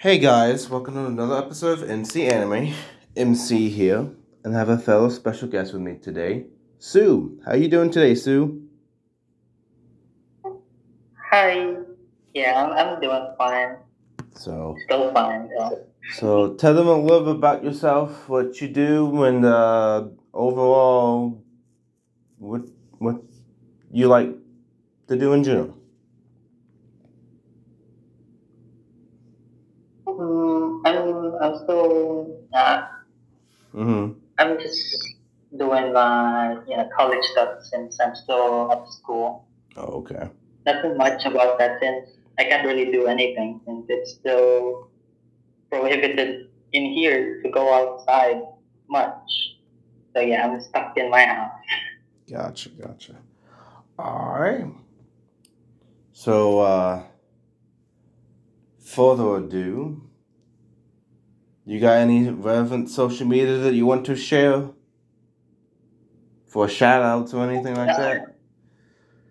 Hey guys, welcome to another episode of MC Anime. MC here, and I have a fellow special guest with me today, Tsu. How are you doing today, Tsu? Hi. Yeah, I'm, I'm doing fine. So, Still fine. Yeah. so tell them a little bit about yourself, what you do, and uh, overall, what what you like to do in general. Mm, I'm, I'm still, uh, Mm-hmm. I'm just doing my you know, college stuff since I'm still at school. Oh, okay. Nothing much about that since I can't really do anything since it's still prohibited in here to go outside much. So yeah, I'm stuck in my house. Gotcha, gotcha. All right. So, uh, further ado, you got any relevant social media that you want to share for shout outs or anything like that?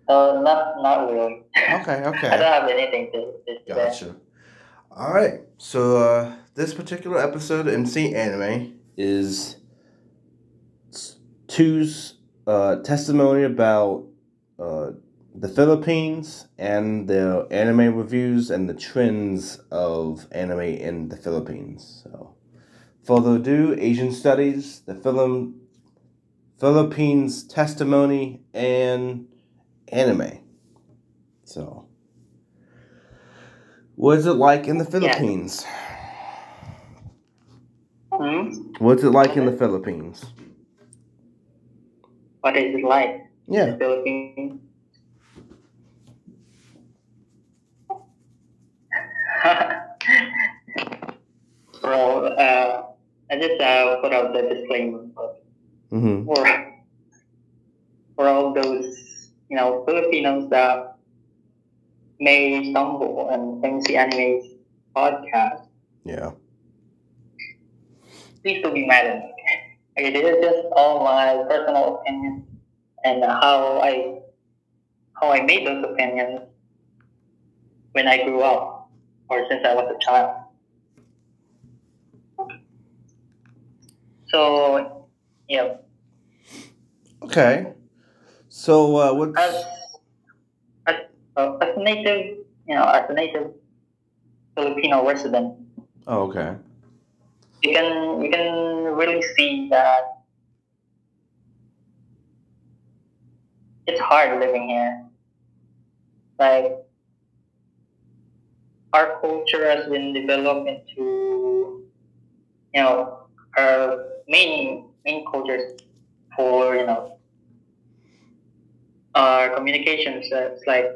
So not not really. Okay, okay. I don't have anything to, to say. Gotcha. All right. So, uh, this particular episode of MC Anime is Tsu's uh, testimony about uh, the Philippines and their anime reviews and the trends of anime in the Philippines. So, further ado, Asian Studies, the film, Philippines testimony, and anime. So, what is it like in the Philippines? Hmm? What's it like in the Philippines? What is it like? Yeah. Philippines. Bro, uh, I just uh, put out the disclaimer for, Mm-hmm. for for all those you know Filipinos that may stumble on MC Anime's podcast. Yeah. Please don't be mad at me. Okay, this is just all my personal opinion and how I how I made those opinions when I grew up or since I was a child. So yeah, Okay. So, uh, what's as as, uh, as a native, you know, as a native Filipino resident, oh, okay. you can you can really see that it's hard living here. Like our culture has been developed into you know our main main cultures for you know our communications. Uh, it's like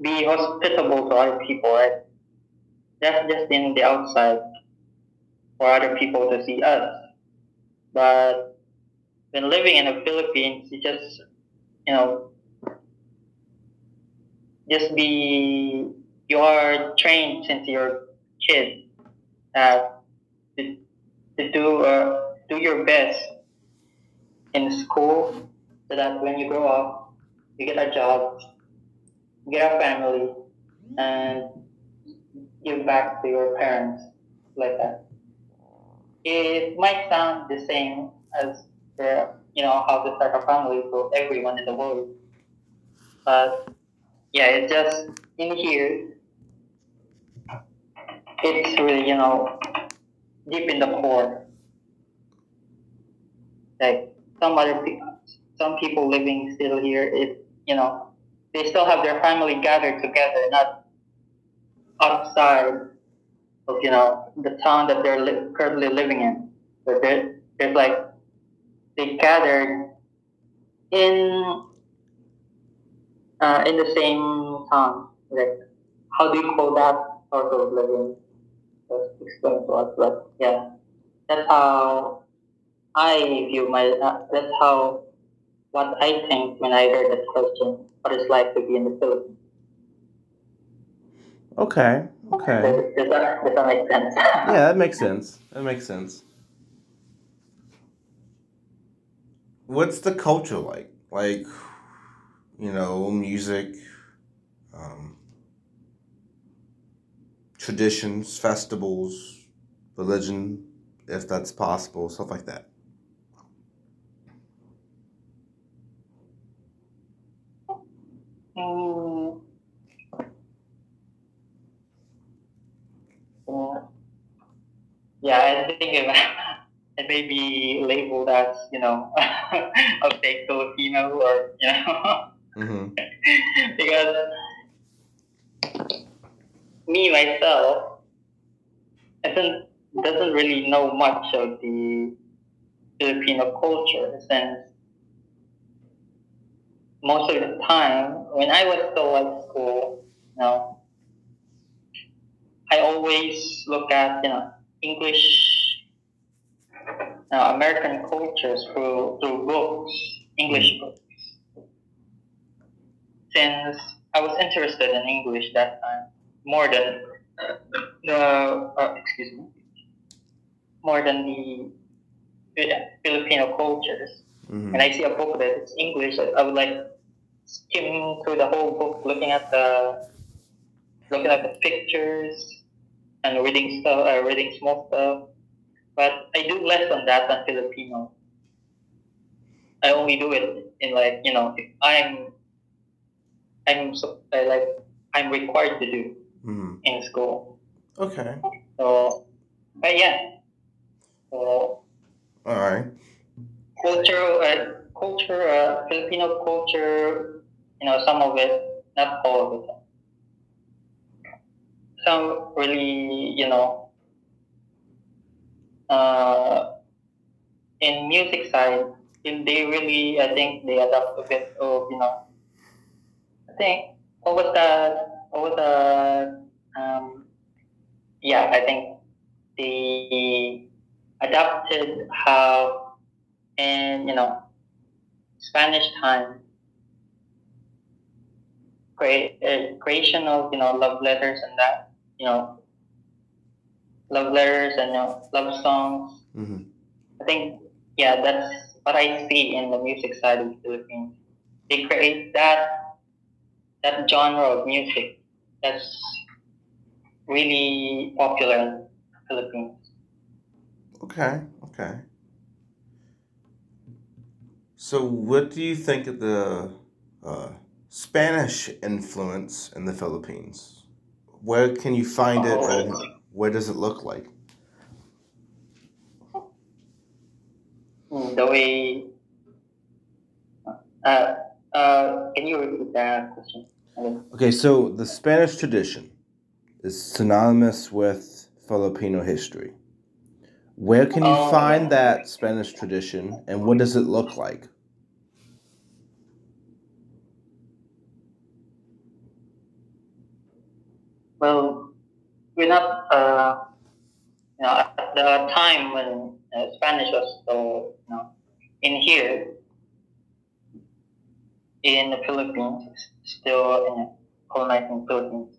be hospitable to other people, right? That's just in the outside for other people to see us. But when living in the Philippines, you just, you know, just be, you are trained since you're kid uh, to, to do, uh, do your best in school so that when you grow up, you get a job, you get a family, and give back to your parents like that it might sound the same as you know how to start a family for everyone in the world. But yeah, it's just in here. It's really you know deep in the core. Like some other people, some people living still here, it you know they still have their family gathered together, not outside of you know the town that they're li- currently living in. But there, there's like they gathered in uh, in the same town. Like how do you call that sort of living? Explain to us. But yeah, that's how I view my. Uh, that's how what I think when I heard that question. What it's like to be in the Philippines. Okay. Okay. Does, does that does that make sense? Yeah, that makes sense. That makes sense. What's the culture like? Like, you know, music, um, traditions, festivals, religion, if that's possible, stuff like that. Mm. Yeah, I think it, it may be labeled as, you know, a fake Filipino or, you know, Mm-hmm. because me myself doesn't doesn't really know much of the Filipino culture since most of the time when I was still at school, you know, I always look at you know English, uh, American cultures through through books, English books. Since I was interested in English that time more than the uh, excuse me more than the Filipino cultures. Mm-hmm. When I see a book that is English, I would like skim through the whole book, looking at the looking at the pictures and reading stuff, uh, reading small stuff. But I do less on that than Filipino. I only do it in like you know if I'm I'm so, I like I'm required to do Mm-hmm. in school. Okay. So, but yeah. So All right. culture, uh, culture, uh, Filipino culture. You know, some of it, not all of it. Some really, you know, uh, in music side, they really, I think they adapt a bit of, you know, I think what was the was the um, yeah I think they adapted how in you know Spanish time create uh, creation of you know love letters and that you know love letters and you know, love songs. Mm-hmm. I think yeah that's what I see in the music side of the Philippines. They create that that genre of music that's really popular in the Philippines. Okay. Okay. So, what do you think of the uh, Spanish influence in the Philippines? Where can you find it, and where does it look like? Mm, The way uh, uh, can you repeat that question? Okay, so the Spanish tradition is synonymous with Filipino history. Where can you Oh, find that Spanish tradition, and what does it look like? Well, we're not uh, you know at the time when uh, Spanish was still you know in here in the Philippines, still in colonizing Philippines.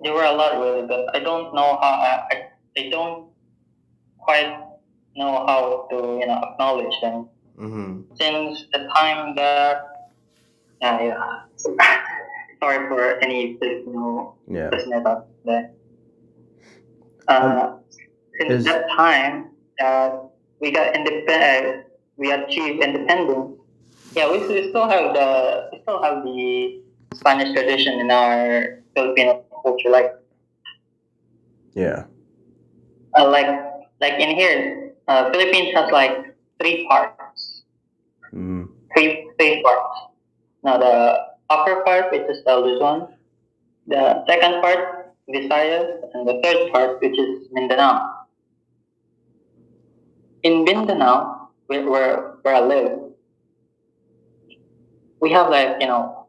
there were a lot really, but I don't know how I, I, I don't quite know how to you know acknowledge them Mm-hmm. since the time that yeah, yeah. sorry for any Filipino Yeah. listeners out there. Uh, since is- that time that we got independent, we achieved independence. Yeah, we, we still have the we still have the Spanish tradition in our Filipino culture, like Yeah. uh, like like in here, uh, Philippines has like three parts. Mm-hmm. three three parts. Now the upper part, which is the Luzon, the second part, Visayas, and the third part, which is Mindanao. In Mindanao, where where, I live, we have like you know,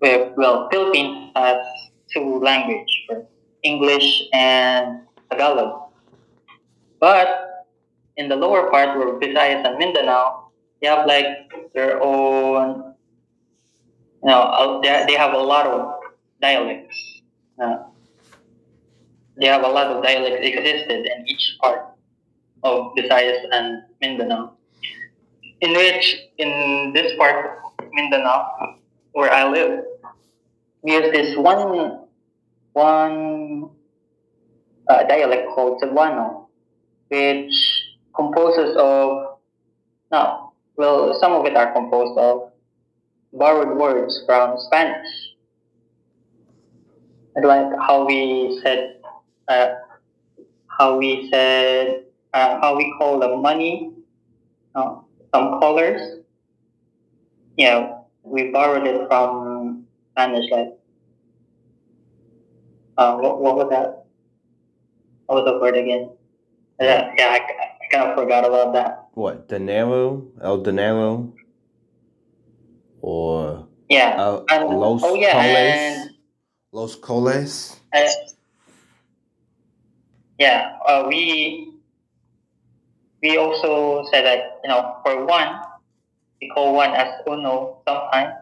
well, Philippines has two language, English and Tagalog, but in the lower part where Visayas and Mindanao, they have like their own, you know, they, they have a lot of dialects. Uh, they have a lot of dialects existed in each part of Visayas and Mindanao. In which, in this part of Mindanao, where I live, we use this one one uh, dialect called Cebuano, which composes of no, well, some of it are composed of borrowed words from Spanish. Like how we said, uh, how we said, uh, how we call the money, uh, some colors. Yeah, we borrowed it from Spanish, like, uh, what, what was that? What was the word again? Yeah, yeah, I, I kind of forgot about that. What dinero, el dinero, or Yeah. uh, and- los oh yeah, coles, and los coles. uh, yeah, uh, we we also said that you know for one, we call one as uno sometimes,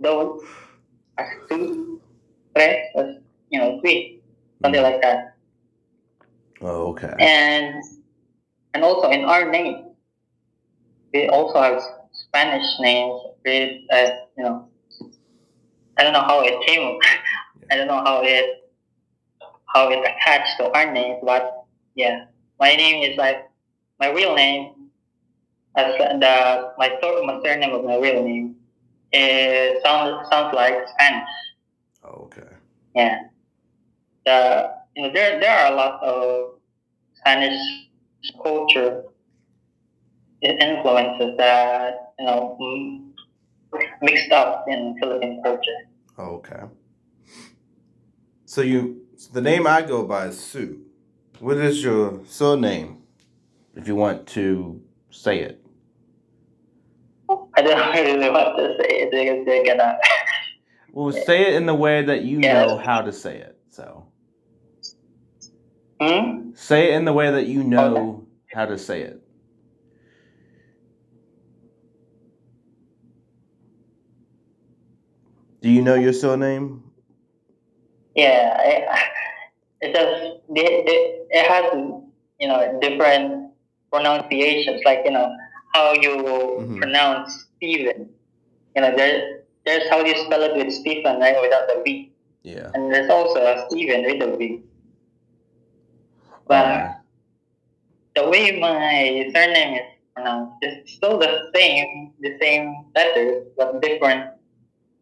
dos as two, tres as you know three, something like that. Oh, okay. and and also in our name, we also have Spanish names with uh, you know I don't know how it came. I don't know how it how it attached to our name, but yeah, my name is like my real name. As the my surname of my real name is sounds sounds like Spanish. Oh, okay. Yeah. The you know there there are a lot of Spanish culture influences that you know mixed up in Philippine culture. Oh, okay. So you, the name I go by is Tsu. What is your surname, if you want to say it? I don't really want to say it because they're gonna. Well, say it in the way that you Yeah. know how to say it. So Hmm? say it in the way that you know how to say it. Do you know your surname? Yeah, it, it just it, it, it has you know different pronunciations, like you know how you Mhm. pronounce Stephen. You know, there there's how you spell it with Stephen, right, without the V, Yeah. and there's also a Stephen with the a V. But Okay. the way my surname is pronounced is still the same, the same letters, but different,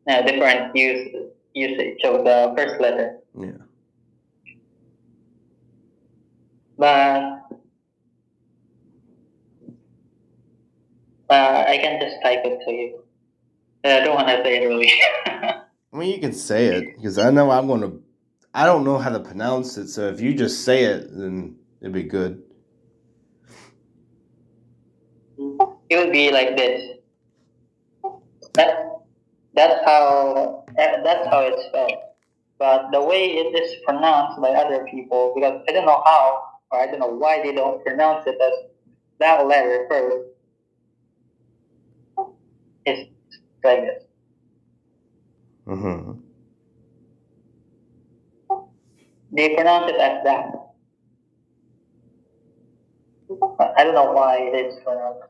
uh, different use usage of the first letter. Yeah. but but I can just type it to you. Uh, I don't want to say it really. I mean, you can say it because I know I'm going to. I don't know how to pronounce it, so if you just say it, then it'd be good. it would be like this. That that's how eh, that's how it's spelled. But the way it is pronounced by other people, because I don't know how or I don't know why they don't pronounce it as that letter first. It's like this. hmm They pronounce it as that. I don't know why it is pronounced.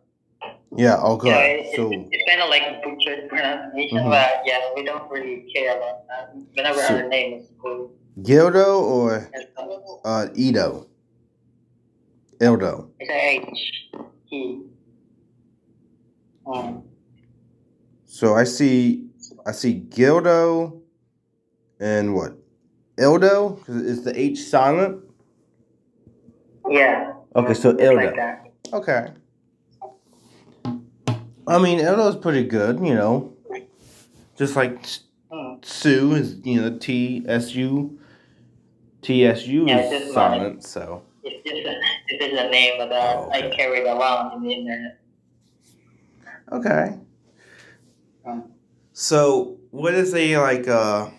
Yeah. Oh, Yeah, God. it, So, it's, it's kind of like butchered pronunciation, Mhm. but yeah, we don't really care about that. Whenever So- our name is cool. Gildo or uh, Edo? Ildo. it's a H. E. Mm. So I see, I see Gildo, and what? Ildo? 'Cause Is the H silent? Yeah. Okay, so Ildo. Like. Okay. I mean, Ildo's pretty good, you know. Just like S- Mm. Tsu is, you know, T S U. T S U is silent, so. It's just a, it's just a name that Oh, I okay. carried around in the internet. Okay. Um, So, what is a, like, uh.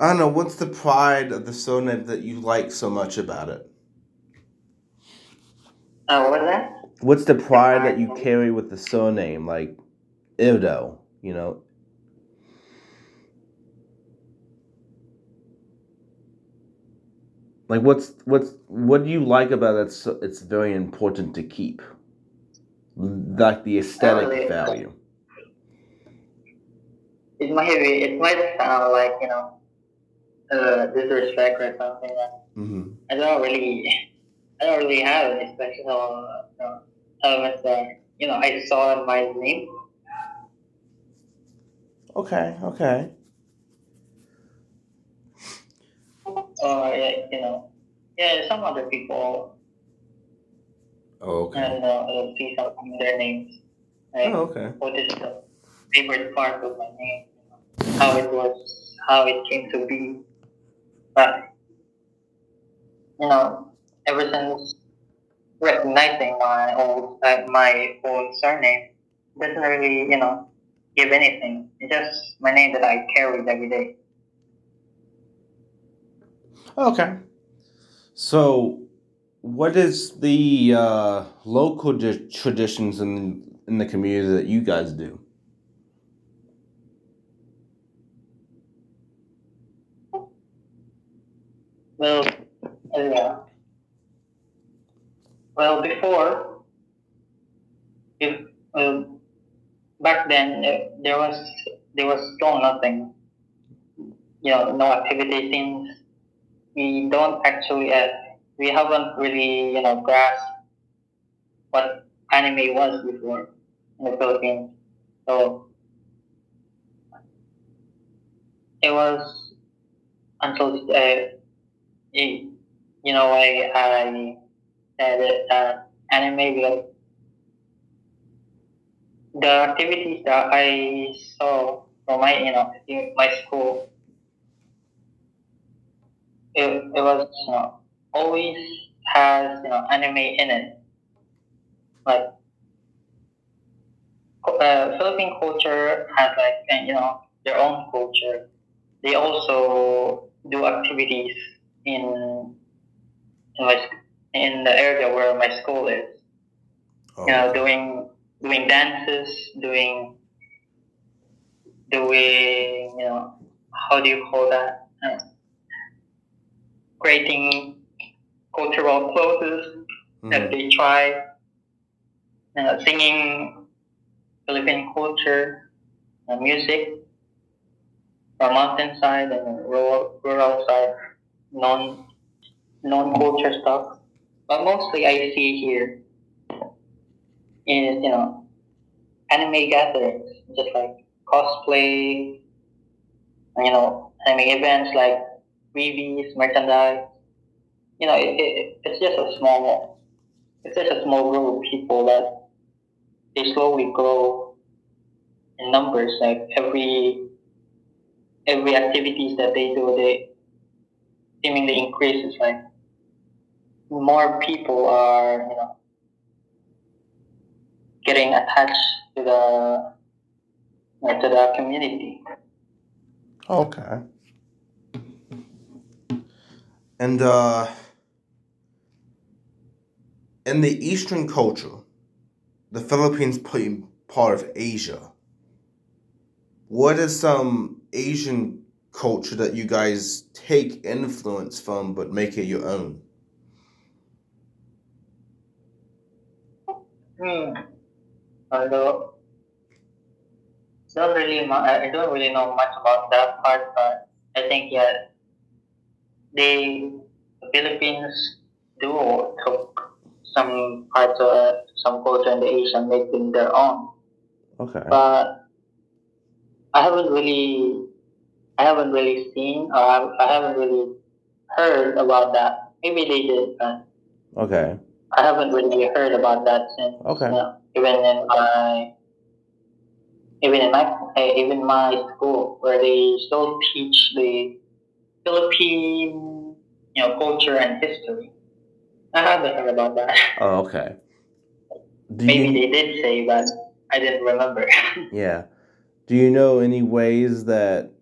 I don't know, what's the pride of the surname that you like so much about it? uh, what was that? What's the pride that you carry with the surname, like Ildo, you know? Like what's what's what do you like about it? So it's very important to keep, like the aesthetic really- value. it might be, it might sound like you know uh, disrespect or something. Mm-hmm. I don't really, I don't really have any special uh, elements that you know I saw in my name. Okay, okay. Or yeah, you know, yeah, some other people, Oh, okay. know, uh, see something in their names. Oh, okay. what is the favorite part of my name? How it was, how it came to be. But you know, ever since recognizing my old, uh, my own surname, doesn't really, you know, give anything. It's just my name that I carry every day. Okay. So, what is the uh, local di- traditions in in the community that you guys do? Well, yeah. Well, before, if um, back then uh, there was there was still nothing. You know, no activity since we don't actually we haven't really you know grasped what anime was before in the Philippines. So it was until uh, you you know why I said it, uh, anime because the activities that I saw from my you know my school it, it was you know always has you know anime in it. Like uh, Philippine culture has like you know their own culture. They also do activities in in my in the area where my school is. Oh, you know, doing doing dances, doing doing you know, how do you call that? Uh, creating cultural clothes that mhm. they try, uh, singing Philippine culture, uh, music from mountainside and rural rural side, non non culture stuff. But mostly I see here is you know anime gatherings, just like cosplay, you know, anime events like freebies, merchandise. You know, it, it, it's just a small, it's just a small group of people that they slowly grow in numbers. Like every every activities that they do, they seemingly increases. Like more people are, you know, getting attached to the to the community. Okay. And uh, in the Eastern culture, the Philippines being part of Asia. What is some Asian culture that you guys take influence from but make it your own? Hmm. Although don't really, I don't really know much about that part, but I think yeah, the Philippines do took some parts of uh, some culture in the Asian, making their own. Okay. But I haven't really, I haven't really seen or I, I haven't really heard about that. Maybe they did, but Okay. I haven't really heard about that since. Okay. You know, even in my even in my eh, even my school where they still teach the Philippine you know culture and history. I haven't heard about that. Oh, okay. Do Maybe you, they did say, but I didn't remember. yeah. Do you know any ways that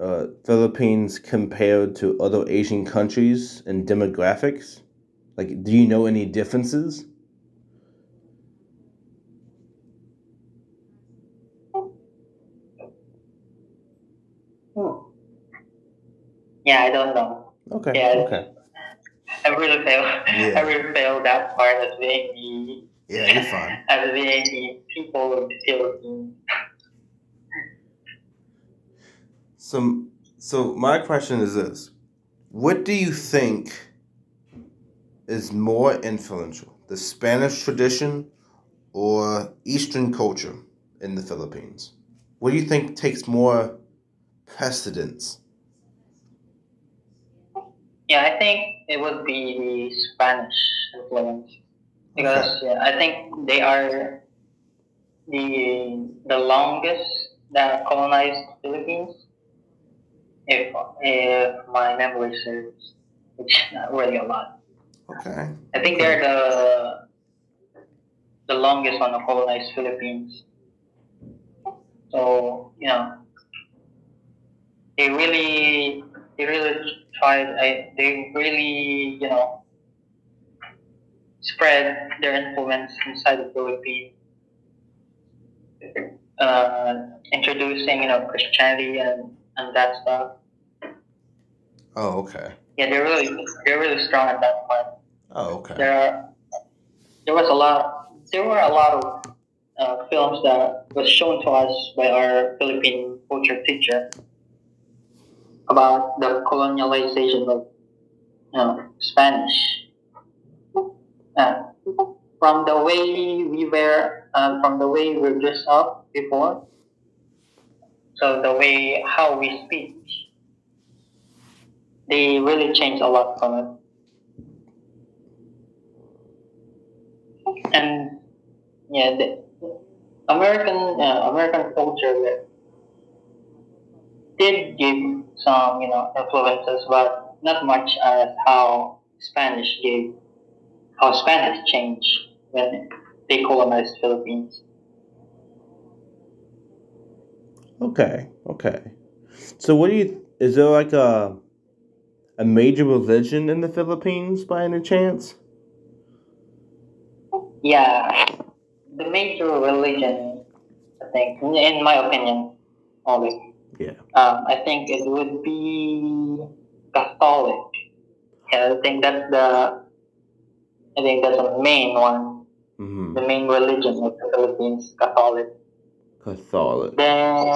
uh, Philippines compared to other Asian countries in demographics? Like, do you know any differences? Hmm. yeah, I don't know. Okay. Yeah. Okay. I really fail. Yeah. I really fail that part as being the Yeah, you're fine. as being the people of the Philippines. So, so my question is this: What do you think is more influential, the Spanish tradition or Eastern culture in the Philippines? What do you think takes more precedence? Yeah, I think it would be the Spanish influence because yeah, I think they are the the longest that colonized Philippines. If if my memory serves, which is not really a lot. Okay. I think they're the the longest on the colonized Philippines. So you know, they really they really tried. I, they really you know spread their influence inside the Philippines, uh, introducing you know Christianity and and that stuff. Oh, okay. Yeah, they're really they're really strong at that part. Oh, okay. There are there was a lot there were a lot of uh, films that was shown to us by our Philippine culture teacher about the colonialization of you know, Spanish. Uh, from the way we were, uh, from the way we were dressed up before, so the way how we speak, they really changed a lot from it. And yeah, the American uh, American culture did give some you know influences, but not much as how Spanish gave how Spanish changed when they colonized Philippines. Okay, okay. So, what do you? Is there like a a major religion in the Philippines by any chance? Yeah, the major religion, I think, in my opinion, only. Yeah. Um, I think it would be Catholic. Yeah, I think that's the. I think that's the main one, Mm-hmm. the main religion of the Philippines, Catholic. Catholic. Then,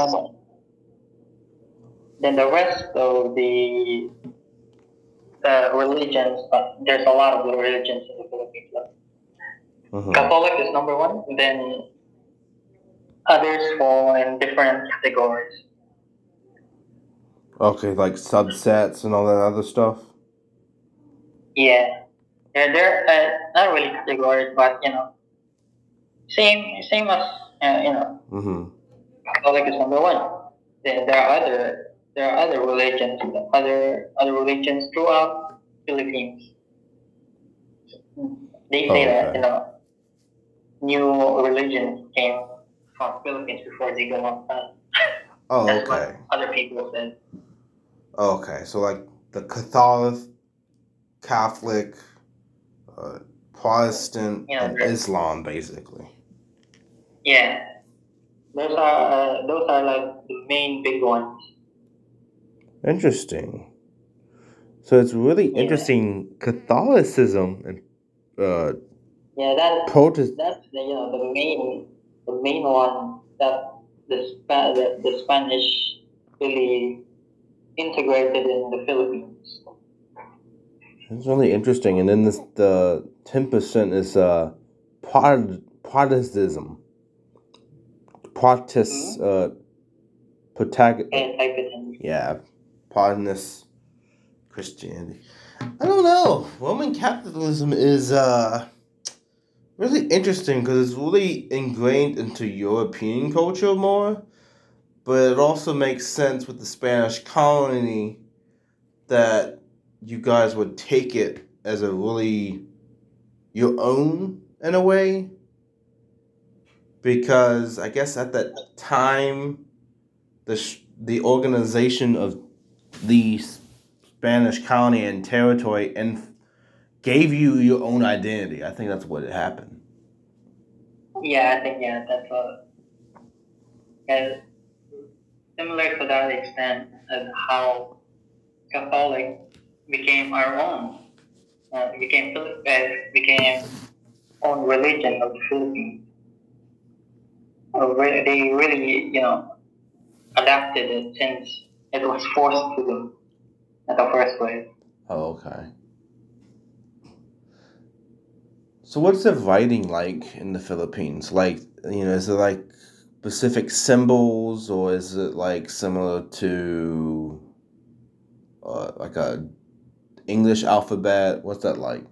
then the rest of the uh, religions. Uh, there's a lot of religions in the Philippines. Uh-huh. Catholic is number one. Then others fall in different categories. Okay, like subsets and all that other stuff. Yeah, they're they're uh, not really categories, but you know, same same as uh, you know, Mm-hmm. Catholic is number one. Then there are other there are other religions, other other religions throughout Philippines. They say Oh, that you know, new religions came from Philippines before they go outside. Oh, That's okay. other people said. Okay, so like the Catholic, Catholic, uh, Protestant, Yeah, and right. Islam, basically. Yeah, those are uh, those are like the main big ones. Interesting. So it's really Yeah. interesting. Catholicism and uh, Yeah, that Protest. that's the you know the main the main one that the Spa- the, the Spanish really integrated in the Philippines. It's really interesting. And then this the ten percent is uh, Prot- Protestantism. Protest. Uh, protag- And type. Yeah, Protestant Christianity. I don't know. Roman Catholicism is uh really interesting because it's really ingrained into European culture more, but it also makes sense with the Spanish colony that you guys would take it as a really your own in a way because I guess at that time the sh- the organization of the Spanish colony and territory and gave you your own identity. I think that's what happened. Yeah, I think yeah, that's what. Yeah, similar to that extent as how Catholic became our own, uh, became uh, became own religion of the Philippines. Uh, They really, you know, adapted it since it was forced to them at the first place. Oh, okay. So what's the writing like in the Philippines? Like, you know, is it like specific symbols or is it like similar to uh, like a English alphabet? What's that like?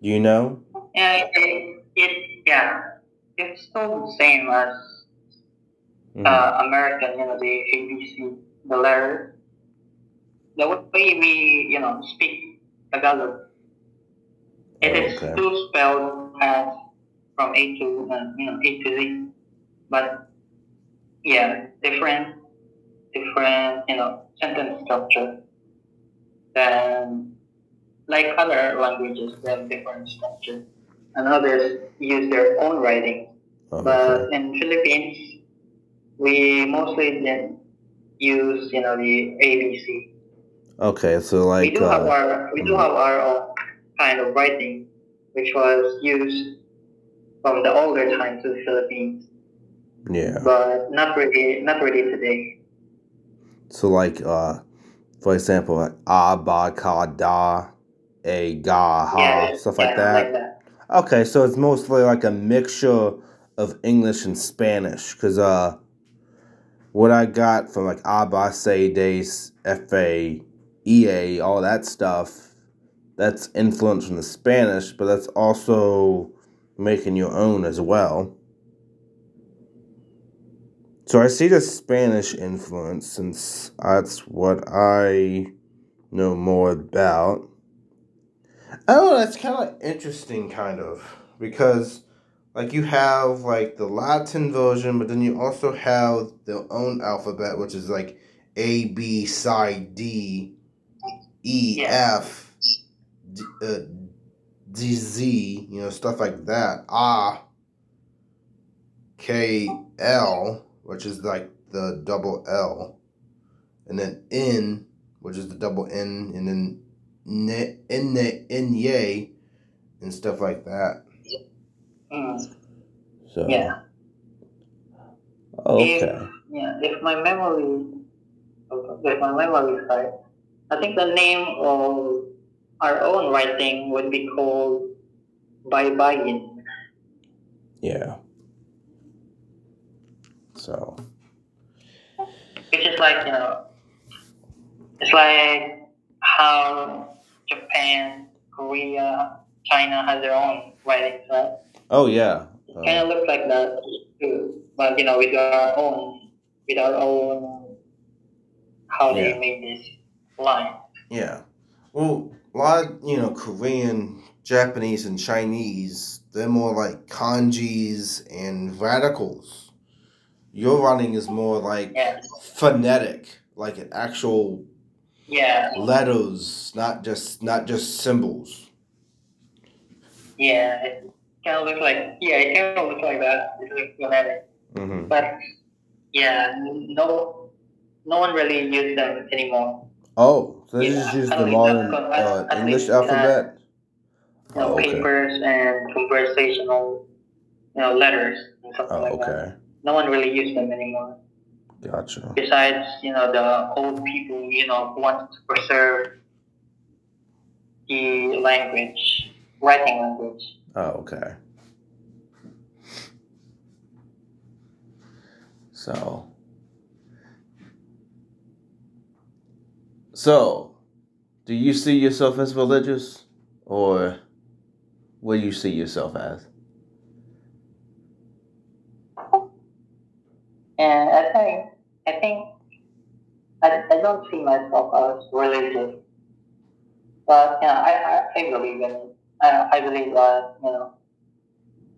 You know? Yeah, it, it yeah, it's still the same as Mhm. uh, American, you know, the ABC, the letter. The way we, you know, speak Tagalog. It is Okay. still spelled as from A to, uh, you know, A to Z. But, yeah, different, different, you know, sentence structure than like other languages, they have different structure. And others use their own writing. But in Philippines, we mostly then use you know the ABC. Okay, so like we do have uh, our we do have our own kind of writing, which was used from the older times of the Philippines, yeah. but not really not really today. So like uh for example like ah ba ka da a ga ha yeah, stuff yeah, like that. Like that. Okay, so it's mostly like a mixture of English and Spanish cuz uh what I got from like Abba Say Days FA EA all that stuff that's influenced from the Spanish but that's also making your own as well. So I see the Spanish influence since that's what I know more about. Oh, that's kind of interesting, kind of, because like you have like the Latin version, but then you also have their own alphabet, which is like A, B, C, D, E, Yeah. F, D, uh, D, Z, you know, stuff like that. Ah, K, L, which is like the double L, and then N, which is the double N, and then N, N, N, Yay, and stuff like that. Mm, So yeah. okay, If, yeah. If my memory, if my memory is right, I think the name of our own writing would be called Baybayin. yeah. So which is like you know it's like how japan korea china has their own writings right oh yeah, kind uh, of looks like that too but you know with our own with our own how they Yeah. made this line yeah. Well, a lot of, you know Korean, Japanese, and Chinese. They're more like kanjis and radicals. Your writing is more like yeah phonetic, like an actual yeah letters, not just not just symbols. yeah it kind of looks like yeah it kind of looks like that it looks phonetic Mm-hmm. but yeah no no one really uses them anymore Oh, so this is just the modern uh, English that- alphabet. you know, Oh, okay. papers and conversational, you know, letters and something Oh, like that. okay. No one really uses them anymore. Gotcha. Besides, you know, the old people, you know, who want to preserve the language, writing language. Oh, okay. So, so, do you see yourself as religious, or what do you see yourself as? And I think, I think, I, I don't see myself as religious, but you know, I, I, I believe in, I, I believe that you know,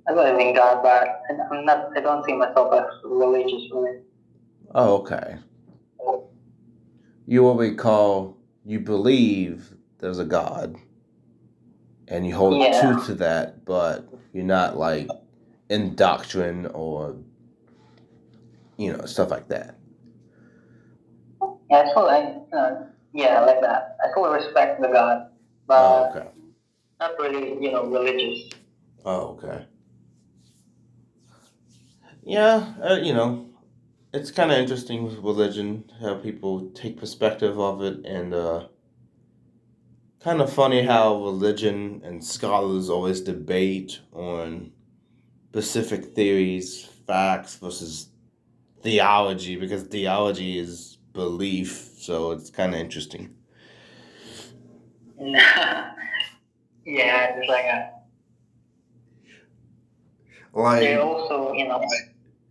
I believe in God, but I'm not, I don't see myself as religious. Really. Oh, okay. You what we call you believe there's a God, and you hold Yeah. true to that, but you're not like in doctrine or you know stuff like that. Yeah, I I, uh, yeah, like that. I still respect the God, but Oh, okay. not really, you know, religious. Oh, okay. Yeah, uh, you know, it's kind of interesting with religion how people take perspective of it, and uh, kind of funny how religion and scholars always debate on specific theories, facts versus theology, because theology is belief, so it's kind of interesting. yeah, it's like a. Like They also, you know,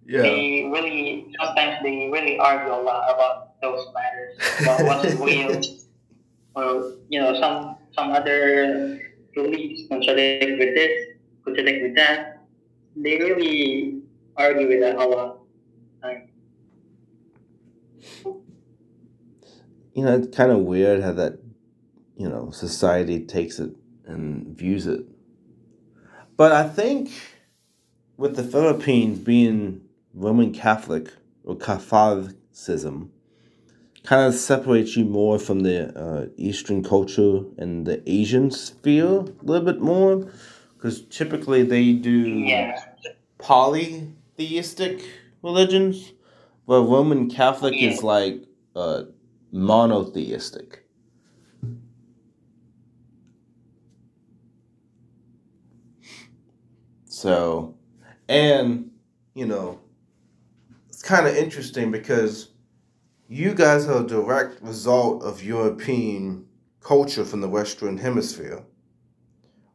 yeah, they really sometimes they really argue a lot about those matters about what's real. Or you know some some other beliefs contradict with this contradict with that. They really argue with that a lot. Like, you know, it's kind of weird how that, you know, society takes it and views it. But I think with the Philippines being Roman Catholic or Catholicism, kind of separates you more from the uh, Eastern culture and the Asian sphere a little bit more, because typically they do yeah polytheistic religions, but Roman Catholic Yeah. is like uh, monotheistic. So, and you know, kind of interesting because you guys are a direct result of European culture from the Western Hemisphere,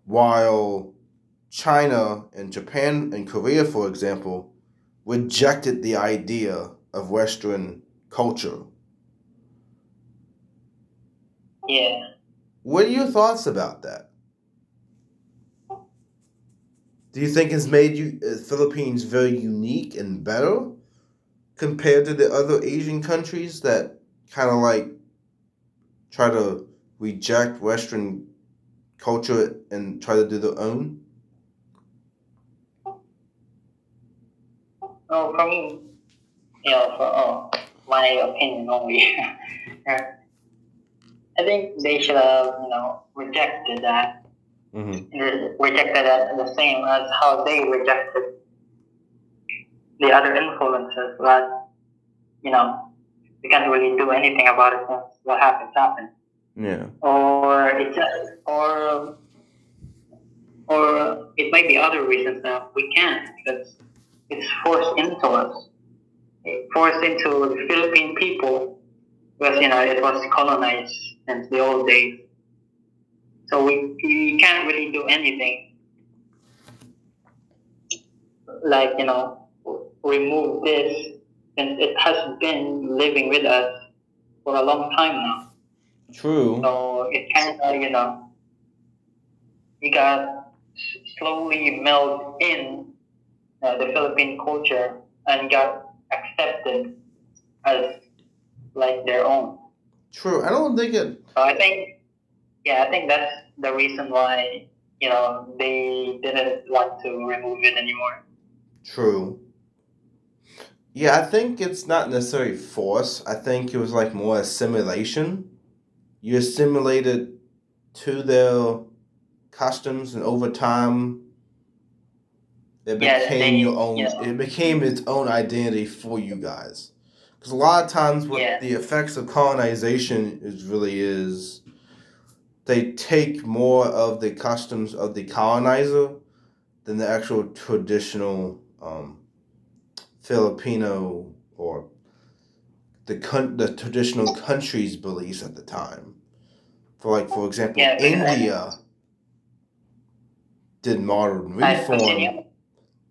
while China and Japan and Korea, for example, rejected the idea of Western culture. yeah What are your thoughts about that? Do you think it's made you uh, Philippines very unique and better compared to the other Asian countries that kind of like try to reject Western culture and try to do their own? no for me you know for oh, my opinion only I think they should have you know rejected that Mm-hmm. rejected it the same as how they rejected the other influences but you know we can't really do anything about it since what happens happened. Yeah. or it's just or or it might be other reasons that we can't because it's forced into us. Forced into the Philippine people because you know it was colonized since the old days. So we, we can't really do anything. Like you know remove this and it has been living with us for a long time now True. so it kind of, you know, it got slowly meld in uh, the Philippine culture and got accepted as like their own. True. I don't think it. So I think, yeah, I think that's the reason why, you know, they didn't want to remove it anymore. True. Yeah, I think it's not necessarily force. I think it was like more assimilation. You assimilated to their customs, and over time, it Yeah, became they- your own. yeah. It became its own identity for you guys. Because a lot of times, what Yeah. the effects of colonization is really is, they take more of the customs of the colonizer than the actual traditional um, Filipino or the con- the traditional country's beliefs at the time. For like, for example, Yeah, India did modern reform.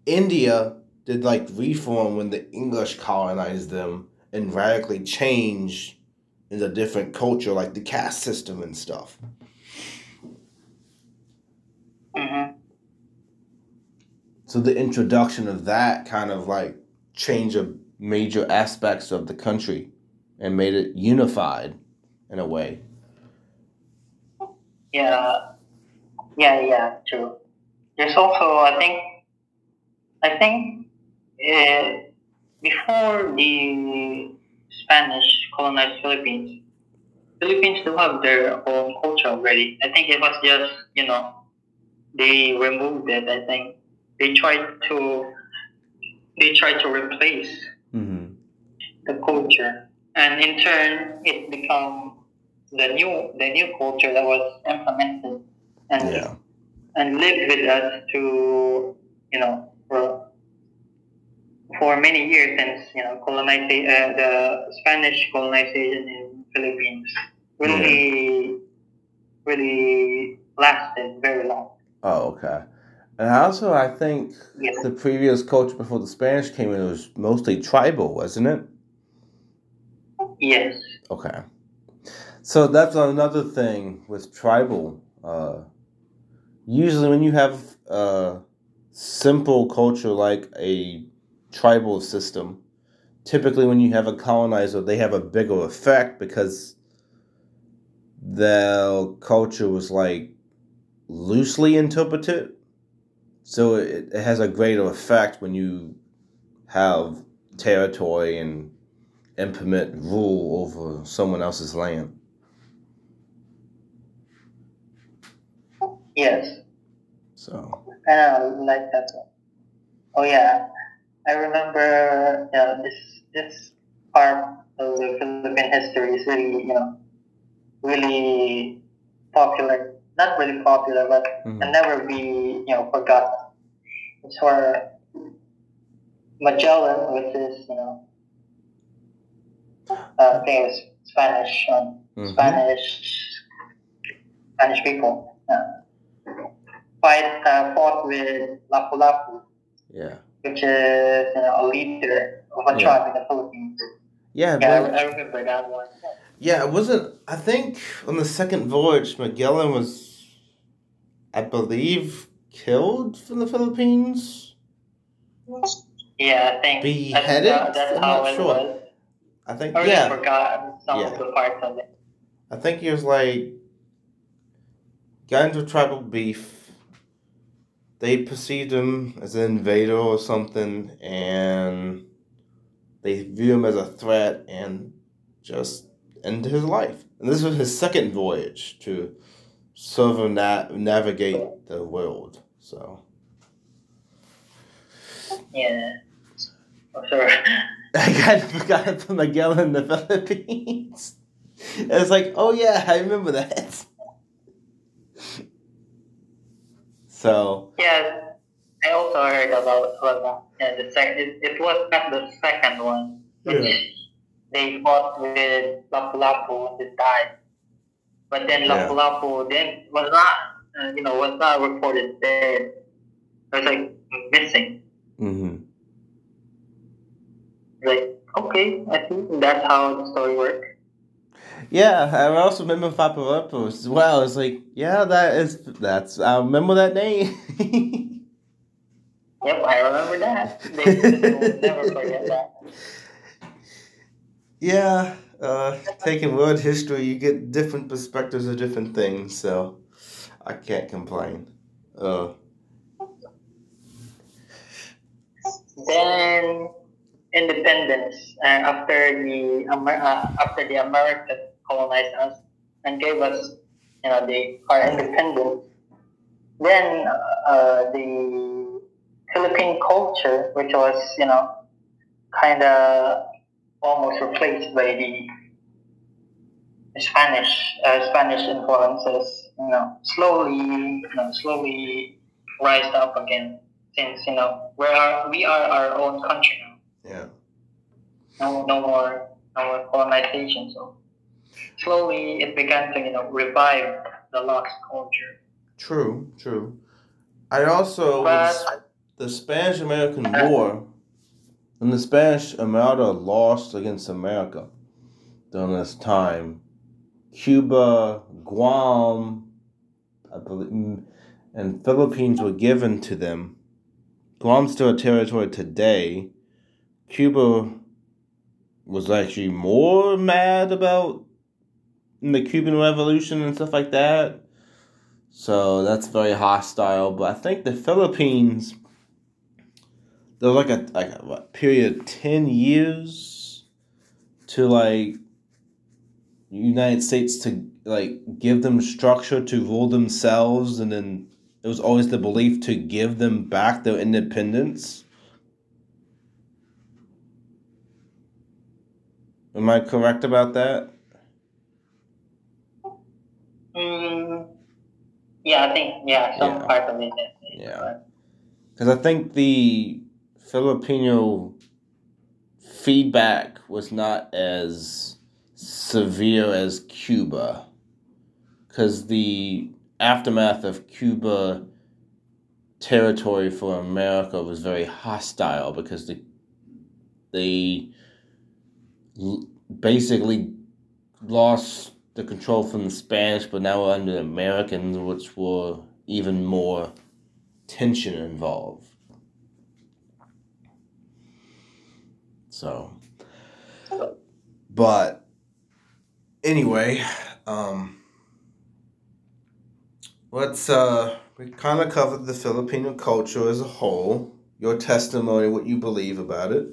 India did like reform when the English colonized them and radically changed in a different culture, like the caste system and stuff. hmm So the introduction of that kind of like changed of major aspects of the country and made it unified in a way. Yeah, yeah, yeah, true. There's also, I think, I think uh, before the Spanish colonized Philippines, Philippines do have their own culture already. I think it was just, you know, they removed it. I think they tried to they try to replace Mm-hmm. the culture, and in turn, it become the new the new culture that was implemented and Yeah. and lived with us to you know for for many years since you know colonization uh, the Spanish colonization in Philippines really really lasted very long. Oh, okay. And also, I think Yes. the previous culture before the Spanish came in was mostly tribal, wasn't it? Yes. Okay. So that's another thing with tribal. Uh, usually, when you have a simple culture like a tribal system, typically when you have a colonizer, they have a bigger effect because their culture was like loosely interpreted. So it, it has a greater effect when you have territory and implement rule over someone else's land. Yes. So I know, like that one. Oh yeah, I remember you know, this this part of the Philippine history is really you know really popular. Not really popular, but mhm. can never be you know forgotten. It's where Magellan, which is you know uh, famous Spanish um, Mhm. Spanish Spanish people. Uh, fight uh, fought with Lapu-Lapu, yeah, which is you know, a leader of a Yeah. tribe in the Philippines. yeah, Yeah, but- I, I remember that one. yeah. It wasn't. I think on the second voyage, Magellan was, I believe, killed from the Philippines. Yeah, I think Beheaded? That's, uh, that's I'm how not it sure. was. I think I really yeah. forgot some Yeah. of the parts of it. I think he was like got into tribal beef. They perceived him as an invader or something, and they view him as a threat and just end his life. And this was his second voyage to circumna- navigate the world. So Yeah. Oh, sorry. I kind of forgot from Magellan in the Philippines. It's like, oh yeah, I remember that. So Yeah, I also heard about about. Yeah, the sec- it, it was not the second one. Yeah. They fought with Lapu-Lapu and died. But then Yeah. Lapu-Lapu then was not, uh, you know, was not reported dead. It was like missing. Mm-hmm. Like, okay, I think that's how the story works. Yeah, I also remember Paparopo as well. It's like, yeah, that is that's I remember that name. Yep, I remember that. They will never forget that. yeah, uh, taking world history, you get different perspectives of different things, so I can't complain. Uh, Then independence uh, after the Amer- uh, after the Americans colonized us and gave us, you know, the our independence. Then uh, the Philippine culture, which was, you know, kind of almost replaced by the Spanish uh, Spanish influences, you know, slowly, you know, slowly rise up again. Since you know we are we are our own country now. yeah. No, no more, no more colonization. So slowly it began to you know revive the lost culture. True, true. I also But the Spanish American War, when the Spanish Armada lost against America during this time, Cuba, Guam, believe, mm, and Philippines were given to them. Guam's still a territory today. Cuba was actually more mad about the Cuban Revolution and stuff like that. So that's very hostile. But I think the Philippines there was like a like a what, period of ten years to like United States to like give them structure to rule themselves, and then it was always the belief to give them back their independence. Am I correct about that? Mm, yeah, I think yeah, some Yeah. part of it. Yeah. Because I think the Filipino feedback was not as severe as Cuba. Because the aftermath of Cuba territory for America was very hostile because the, they basically lost the control from the Spanish, but now we're under the Americans, which were even more tension involved. So, but anyway, um, let's uh, we kind of covered the Filipino culture as a whole, your testimony, what you believe about it.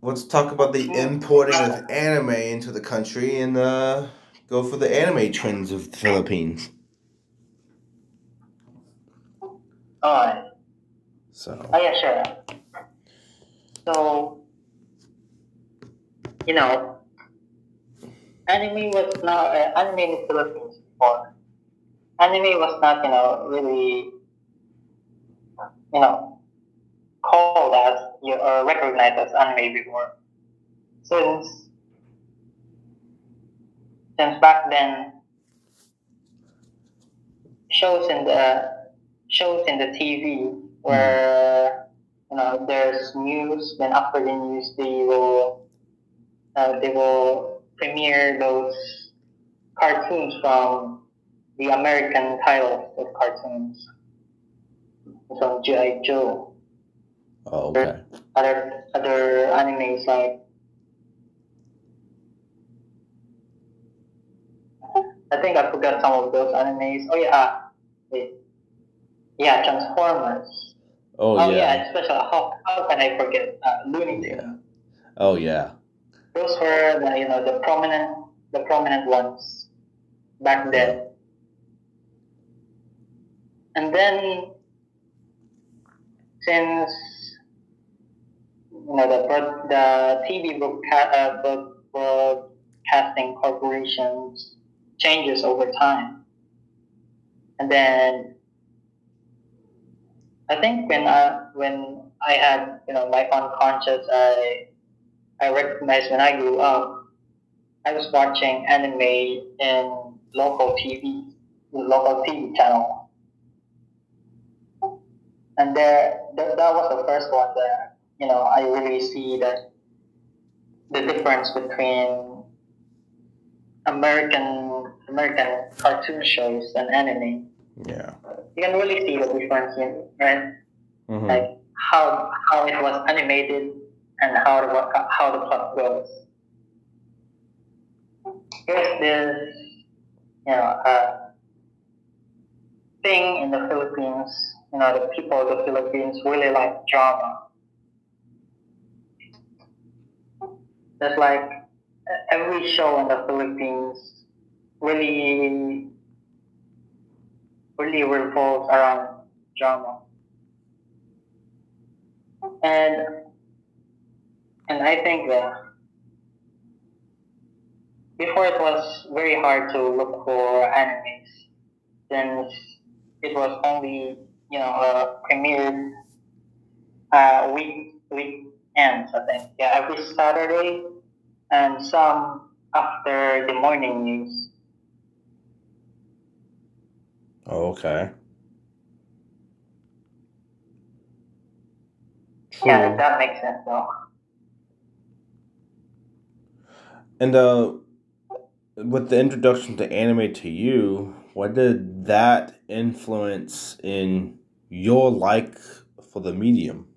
Let's talk about the importing of anime into the country and uh, go for the anime trends of the Philippines. Alright. So, Oh yeah, sure. So, you know, anime was not uh, anime in the Philippines before. Anime was not, you know, really, you know, called as or recognized as anime before. Since since back then, shows in the shows in the TV where you know there's news. Then after the news, they will uh, they will premiere those cartoons from the American titles of cartoons. So GI Joe, oh, okay. other other animes like. I think I forgot some of those animes. Oh yeah, wait. yeah, Transformers. Oh, Oh, yeah. yeah, especially how, how can I forget uh, Looney Tunes? Yeah. Oh yeah. Those were the you know the prominent the prominent ones back then. And then since you know the the TV broadcast, uh, broad- broadcasting corporations changes over time, and then I think when I when I had you know my unconscious I I recognized when I grew up I was watching anime in local TV local TV channel and there that, that was the first one that you know I really see that the difference between American American cartoon shows and anime Yeah. You can really see the difference in right hmm like how how it was animated and how the how the plot goes. Here's this you know uh, thing in the Philippines. You know the people of the Philippines really like drama. There's like e- every show in the Philippines really really revolves around drama. And and I think that before it was very hard to look for animes since it was only you know uh, premiered uh, week weekends I think. Yeah every Saturday and some after the morning news Oh, okay. True. yeah that makes sense though And uh, with the introduction to anime to you, what did that influence in your like for the medium?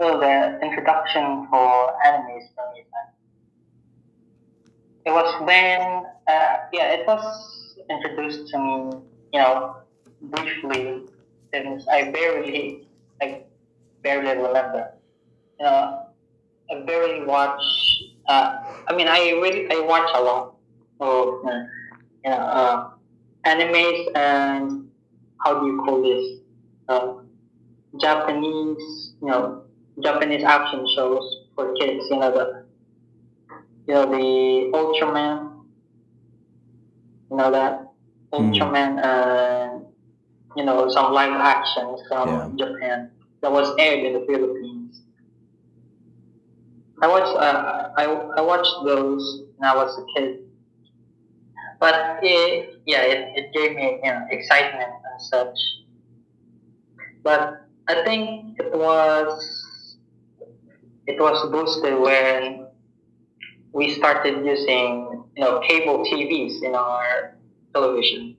So the introduction for anime for me, then. It was when, uh, yeah, it was introduced to me, you know, briefly, since I barely, I barely remember. You know, I barely watch. Uh, I mean, I really, I watch a lot, of uh, you know uh, animes and how do you call this uh, Japanese you know Japanese action shows for kids. You know the you know the Ultraman. You know that Ultraman and you know some live actions from Yeah. Japan that was aired in the Philippines. I watched uh, I I watched those when I was a kid, but it yeah it, it gave me you know excitement and such. But I think it was it was boosted when we started using you know cable TVs in our television.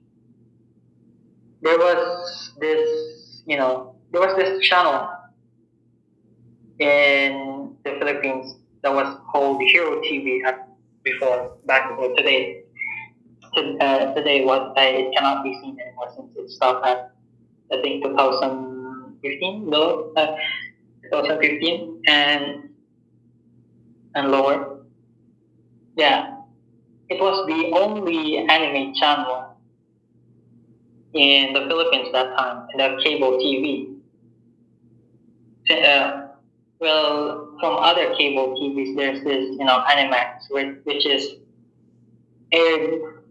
There was this you know there was this channel in the Philippines that was called Hero TV before back before today. To, uh, today, what uh, it cannot be seen anymore since it stopped at I think 2015, no, uh, 2015 and and lower. Yeah, it was the only anime channel in the Philippines that time, in the cable TV. Uh, well, from other cable TVs, there's this, you know, Animax, which, which is aired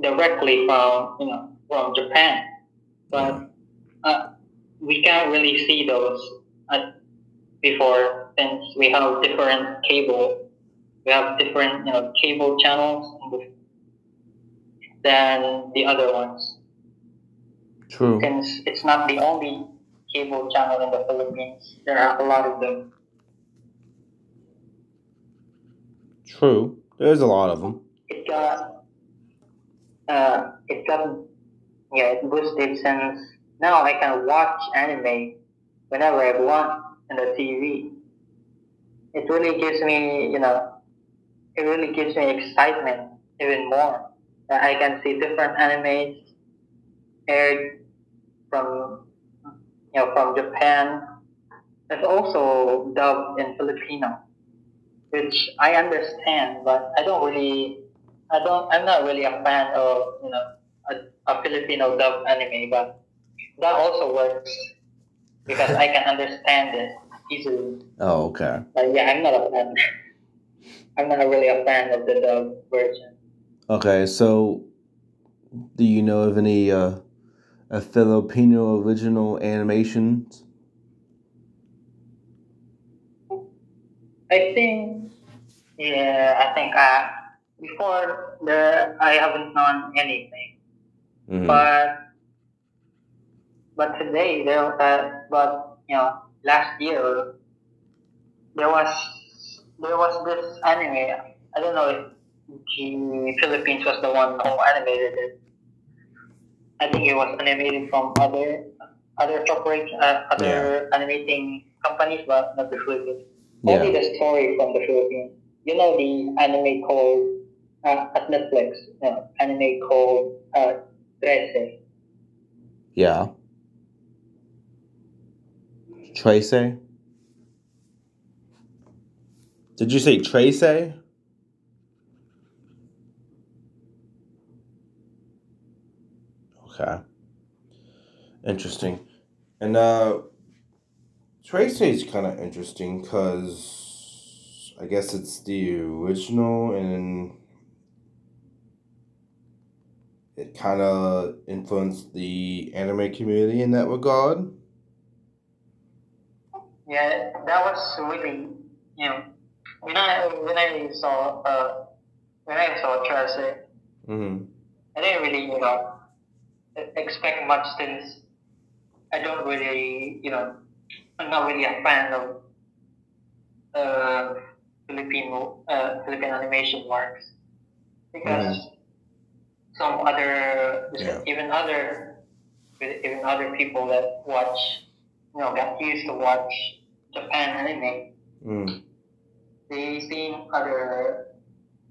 directly from, you know, from Japan. But uh, we can't really see those uh, before since we have different cable. We have different, you know, cable channels than the other ones. True. Since it's not the only cable channel in the Philippines, there are a lot of them. True. There's a lot of them. it got uh, it got yeah it boosted since now I can watch anime whenever I want on the TV. It really gives me you know it really gives me excitement even more that I can see different animes aired from you know from Japan. It's also dubbed in Filipino which I understand, but I don't really, I don't, I'm not really a fan of you know a, a Filipino dub anime, but that also works because I can understand it easily. Oh, okay. But yeah, I'm not a fan. I'm not really a fan of the dub version. Okay, so do you know of any uh, a Filipino original animations? I think, yeah, I think uh, before the I haven't known anything. Mhm. but but today there uh, but you know last year there was there was this anime I don't know if the Philippines was the one who animated it. I think it was animated from other other corporate uh, other animating companies but not the Philippines. Only the story from the Philippines. You know the anime called uh, at Netflix anime called uh, Trese. Yeah. Tracy? Did you say Tracy? Okay. Interesting. And uh Tracy is kind of interesting because I guess it's the original and it kind of influenced the anime community in that regard. Yeah, that was really, you know, when I when I saw uh when I saw Chelsea, Mm-hmm. I didn't really you know expect much since I don't really you know I'm not really a fan of uh Filipino uh Philippine animation works because some other Yeah. even other even other people that watch you know that used to watch Japan anime Mm. They seen other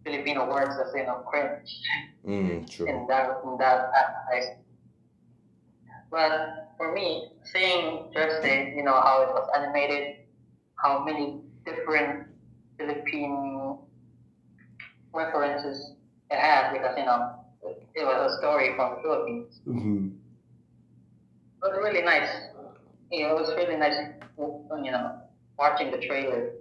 Filipino words as you know cringe Mm, true. in that in that aspect. But for me, seeing Thursday, you know how it was animated, how many different Philippine references it had because you know it was a story from the Philippines. Mm-hmm. It was really nice. You know, it was really nice, you know, watching the trailer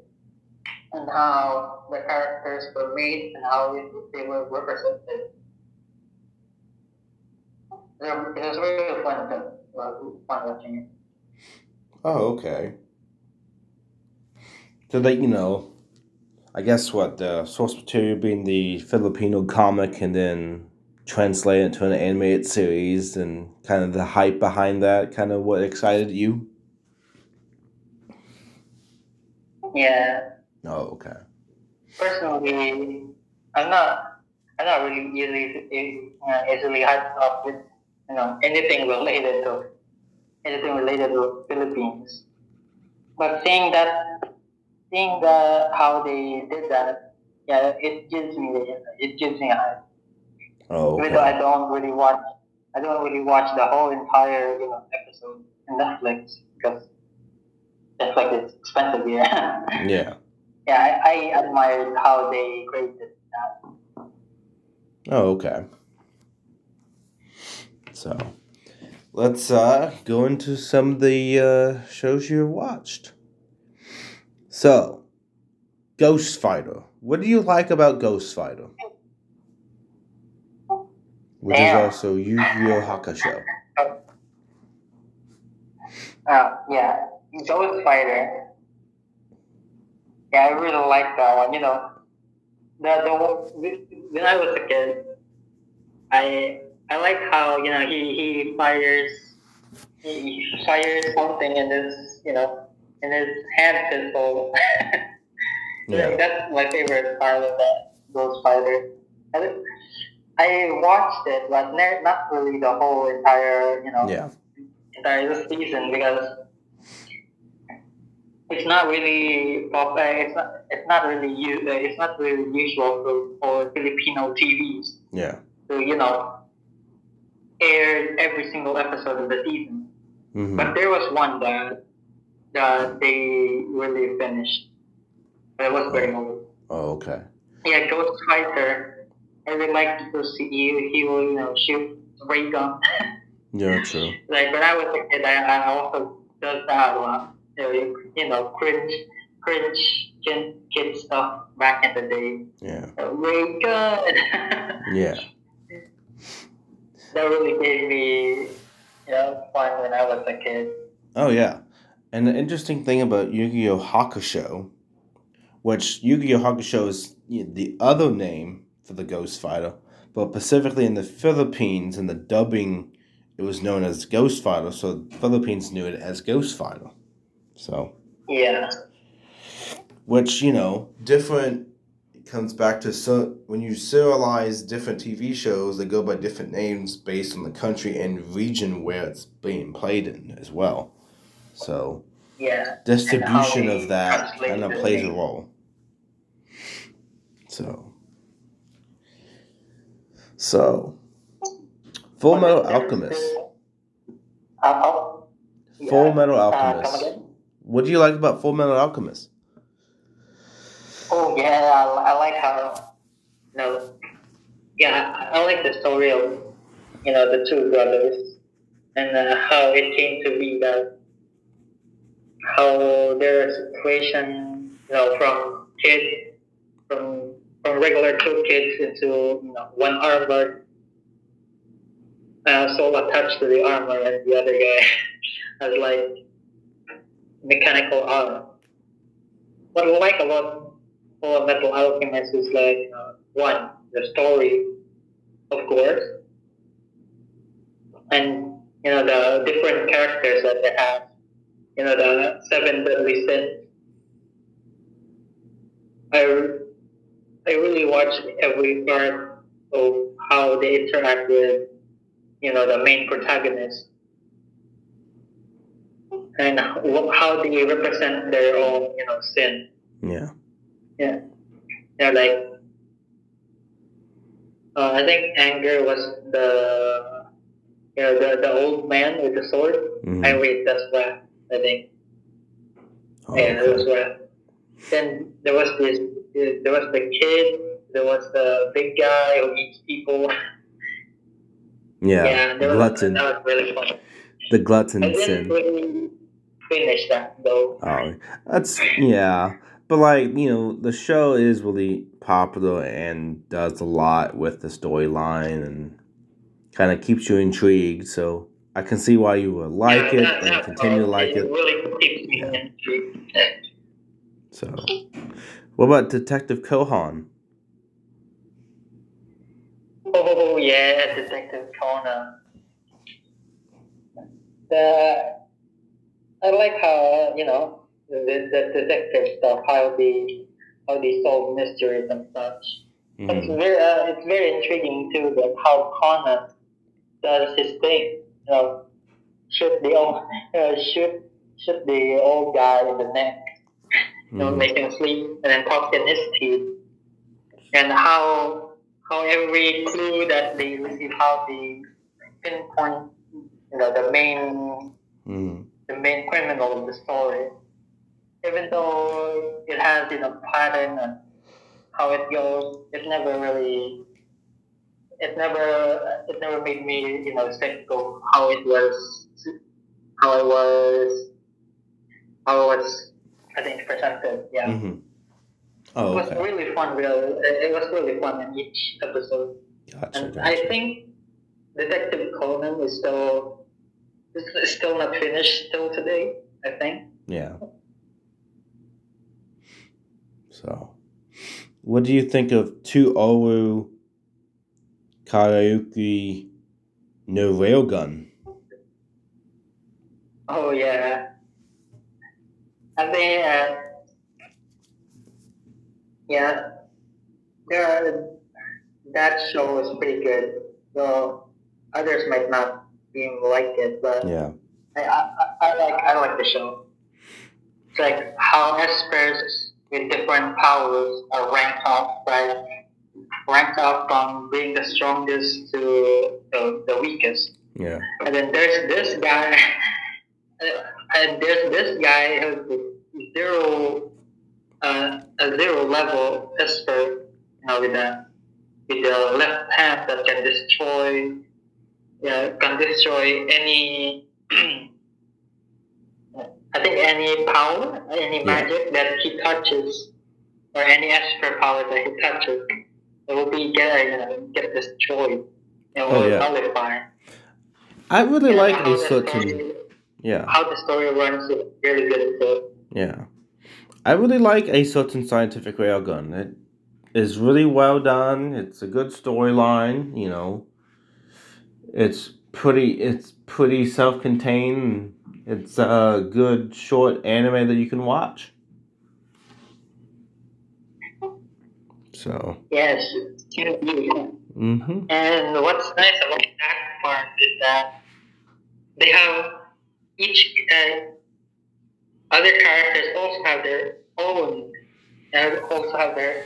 and how the characters were made and how they were represented. It was really fun to fun watching it. Oh, okay. So that you know, I guess what the source material being the Filipino comic, and then translate it to an animated series, and kind of the hype behind that, kind of what excited you. Yeah. Oh, okay. Personally, I'm not. I'm not really easily uh, easily hyped up with you know anything related to anything related to Philippines. But seeing that, seeing the how they did that, yeah, it gives me the it gives me a hype. Oh, okay. Even though I don't really watch, I don't really watch the whole entire you know episode in Netflix because Netflix is expensive yeah. yeah. Yeah, I, I admired how they created that. Oh, okay. So, let's uh, go into some of the uh, shows you've watched. So, Ghost Fighter. What do you like about Ghost Fighter? Which Damn. is also Yu Yu Hakusho. Uh, yeah, Ghost Fighter. Yeah, I really like that one. You know, the the when I was a kid, I I like how you know he he fires he fires something in his you know in his hand pistol. Yeah. That's my favorite part of that Ghost Fighter. I, I watched it, but not really the whole entire you know Yeah. entire season because it's not really pop. Uh, it's not. It's not really. u- Uh, it's not really usual for, for Filipino TVs Yeah. to you know air every single episode of the season. hmm But there was one that that they really finished. It was very good. Oh, okay. Yeah, Ghost Fighter. I really like to see you. He will you know shoot ray gun. Yeah, true. like when I was a kid, I, I also does that a lot. You know, you know, cringe, cringe kid, kid stuff back in the day. Yeah. Ray gun. Yeah. that really gave me, you know, fun when I was a kid. Oh yeah, and the interesting thing about Yu-Gi-Oh Hakusho, which Yu-Gi-Oh Hakusho is the other name for the Ghost Fighter, but specifically in the Philippines, in the dubbing, it was known as Ghost Fighter, so the Philippines knew it as Ghost Fighter. So, Yeah. which you know, different. It comes back to so when you serialize different TV shows, they go by different names based on the country and region where it's being played in as well. So Yeah. distribution of that kind of plays a role. So, so Full Metal Alchemist. Uh, Full yeah. Metal Uh, Alchemist. What do you like about Full Metal Alchemist? Oh yeah, I, I like how, you know, yeah, I, I like the story of, you know, the two brothers, and uh, how it came to be that, how their situation, you know, from kid, from from regular two kids into you know one armor, uh, soul attached to the armor, and the other guy has like mechanical armor. What I like about Full Metal Alchemist is like uh, one, the story, of course, and you know the different characters that they have. You know the seven deadly sins. I I really watch every part of how they interact with you know the main protagonist and how they represent their own you know sin. Yeah. Yeah. They're like, uh, I think anger was the, you know, the, the old man with the sword. Mhm. I wait, that's why I think. Oh, yeah, that was okay. why. Then there was this, there was the kid there was the big guy who eats people. Yeah, yeah glutton. that was really fun. The glutton sin. really finish that though. Oh, that's yeah. But like you know, the show is really popular and does a lot with the storyline and kind of keeps you intrigued. So I can see why you would like Yeah, it that- and continue to like it. it. really keeps me intrigued. So, what about Detective Conan? Oh yeah, Detective Conan. The I like how you know the, the detective stuff, how they how they solve mysteries and such. It's Mhm. very uh, it's very intriguing too that how Conan does his thing. You know, shoot the old uh, shoot shoot the old guy in the neck, you know, Mhm. make him sleep, and then talk in his teeth, and how how every clue that they receive, how they pinpoint, you know, the main Mhm. The main criminal of the story, even though it has you know pattern and how it goes, it never really. It never, it never made me, you know, think of how it was, how it was, how it was, I think, presented. Yeah. Mhm. Oh, It was really fun. Really, it was really fun in each episode, Gotcha. and I think Detective Conan is still is still not finished still today. I think. Yeah. So, what do you think of Tu Oru Karaoke No Railgun? Oh yeah. I think uh, yeah, there that show is pretty good. So others might not even like it, but Yeah. I, I, I like I like the show. It's like how espers with different powers are ranked up, right? Ranked up from being the strongest to the, the weakest. Yeah. And then there's this guy, and there's this guy who's zero, uh, a zero level esper, you know, with a with the left hand that can destroy, yeah, can destroy any. I think any power, any magic that he touches, or any esper power that he touches, it will be get you know get destroyed. It oh, will Oh, yeah. nullify. I really And like a certain. story- Yeah. how the story runs is really good too. Yeah. I really like a certain scientific railgun. It is really well done. It's a good storyline, you know. It's pretty it's pretty self-contained. It's a good short anime that you can watch. So, Yes, mhm. And what's nice about that part is that they have each uh, other characters also have their own and also have their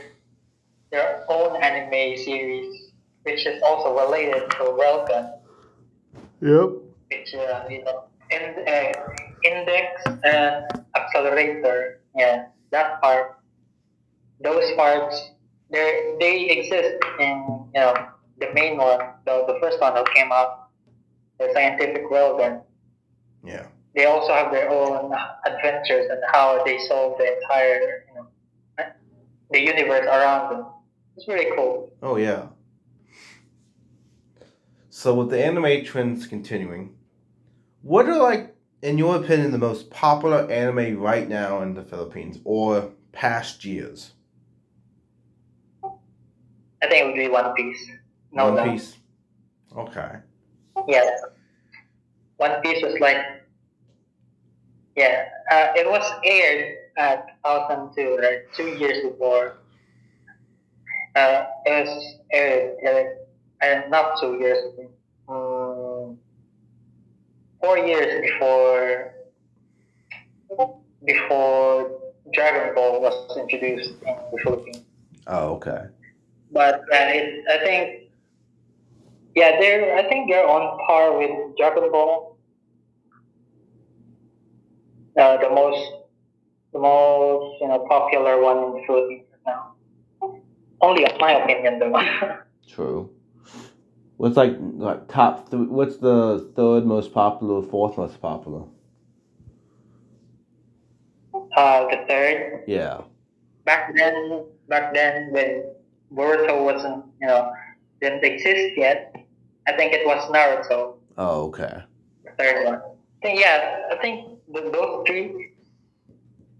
their own anime series, which is also related to Railgun, Yep. which uh, you know, in, uh, index and accelerator. Yeah, that part. Those parts, they they exist in you know the main one, the, the first one that came out, the scientific railgun. Yeah. They also have their own adventures and how they solve the entire you know the universe around them. It's really cool. Oh yeah. So with the anime trends continuing, what are like in your opinion the most popular anime right now in the Philippines or past years? I think it would be One Piece. No One doubt. Piece. Okay. Yeah. One Piece was like, yeah, uh, it was aired at 2002, right? Two years before. Uh, it was aired, and not two years, um, four years before before Dragon Ball was introduced in the Philippines. Oh, okay. But uh, it, I think, yeah, they're I think they're on par with Dragon Ball. Uh, the most, the most you know popular one in the Philippines now. only my opinion though. True. What's like like top three? What's the third most popular, fourth most popular? uh, the third. Yeah. Back then, back then when Boruto wasn't, you know, didn't exist yet, I think it was Naruto, Oh, okay. the third one. I think, yeah, I think th- those three.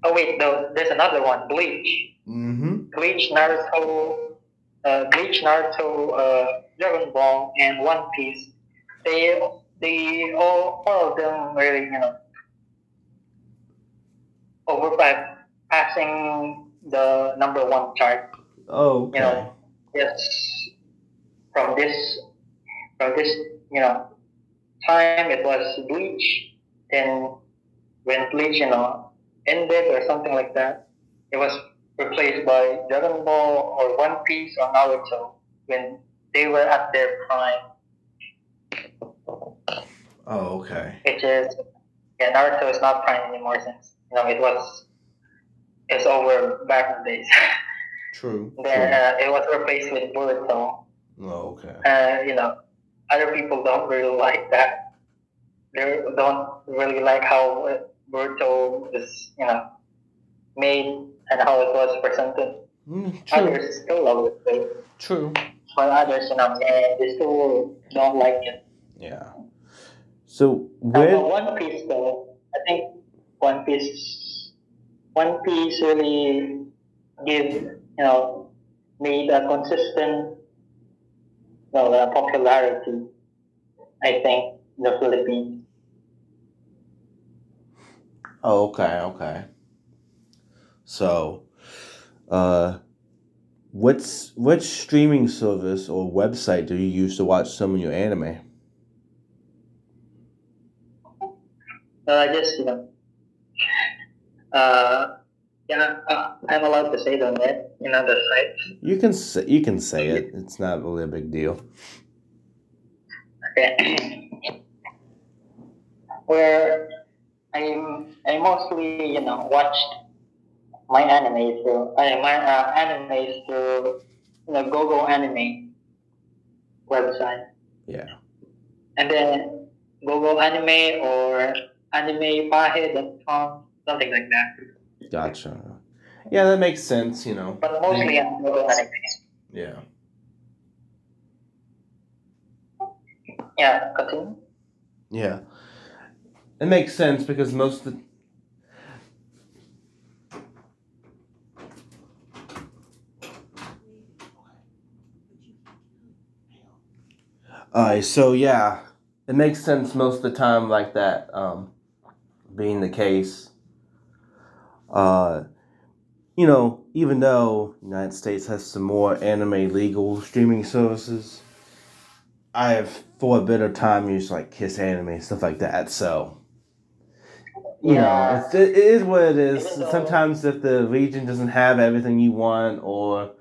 Oh wait, no, there's another one, Bleach. Mm-hmm. Bleach, Naruto, uh, Bleach, Naruto, uh, Dragon Ball, and One Piece. They, they all, all of them really, you know, over passing the number one chart. Oh, okay. You know, yes, from this, from this, you know, time it was Bleach. Then when Bleach, you know, ended or something like that, it was replaced by Dragon Ball or One Piece or Naruto when they were at their prime, Oh, okay. which is yeah, Naruto is not prime anymore since you know it was it's over back in the days. True. then uh, it was replaced with Boruto. True. Oh, okay. Uh, you know, other people don't really like that. They don't really like how Boruto is, you know, made and how it was presented. Mm, true. Others still love it, True. but others, you know, eh, they still don't like it. Yeah. So where? One Piece, though, I think One Piece, One Piece really give, you know, made a consistent, well, uh, popularity. I think in the Philippines. Oh, okay, okay. So, uh, what's which streaming service or website do you use to watch some of your anime? So I just, you know, uh, yeah, uh, I'm allowed to say it on that in other sites. You can say you can say it. It's not really a big deal. Okay. Where I'm I mostly you know watched my anime through uh, my uh, through you know GoGo Anime website, Yeah. and then Google Anime or AnimePahe.com something like that. Gotcha. Yeah, that makes sense. You know. But mostly on GoGo Anime. Yeah. Yeah, continue. Yeah. It makes sense because most of the Alright, so yeah, it makes sense most of the time like that, um, being the case. Uh, you know, even though United States has some more anime legal streaming services, I have for a bit of time used like Kiss Anime stuff like that. So you know, Yeah. it's, it is what it is. Sometimes if the region doesn't have everything you want or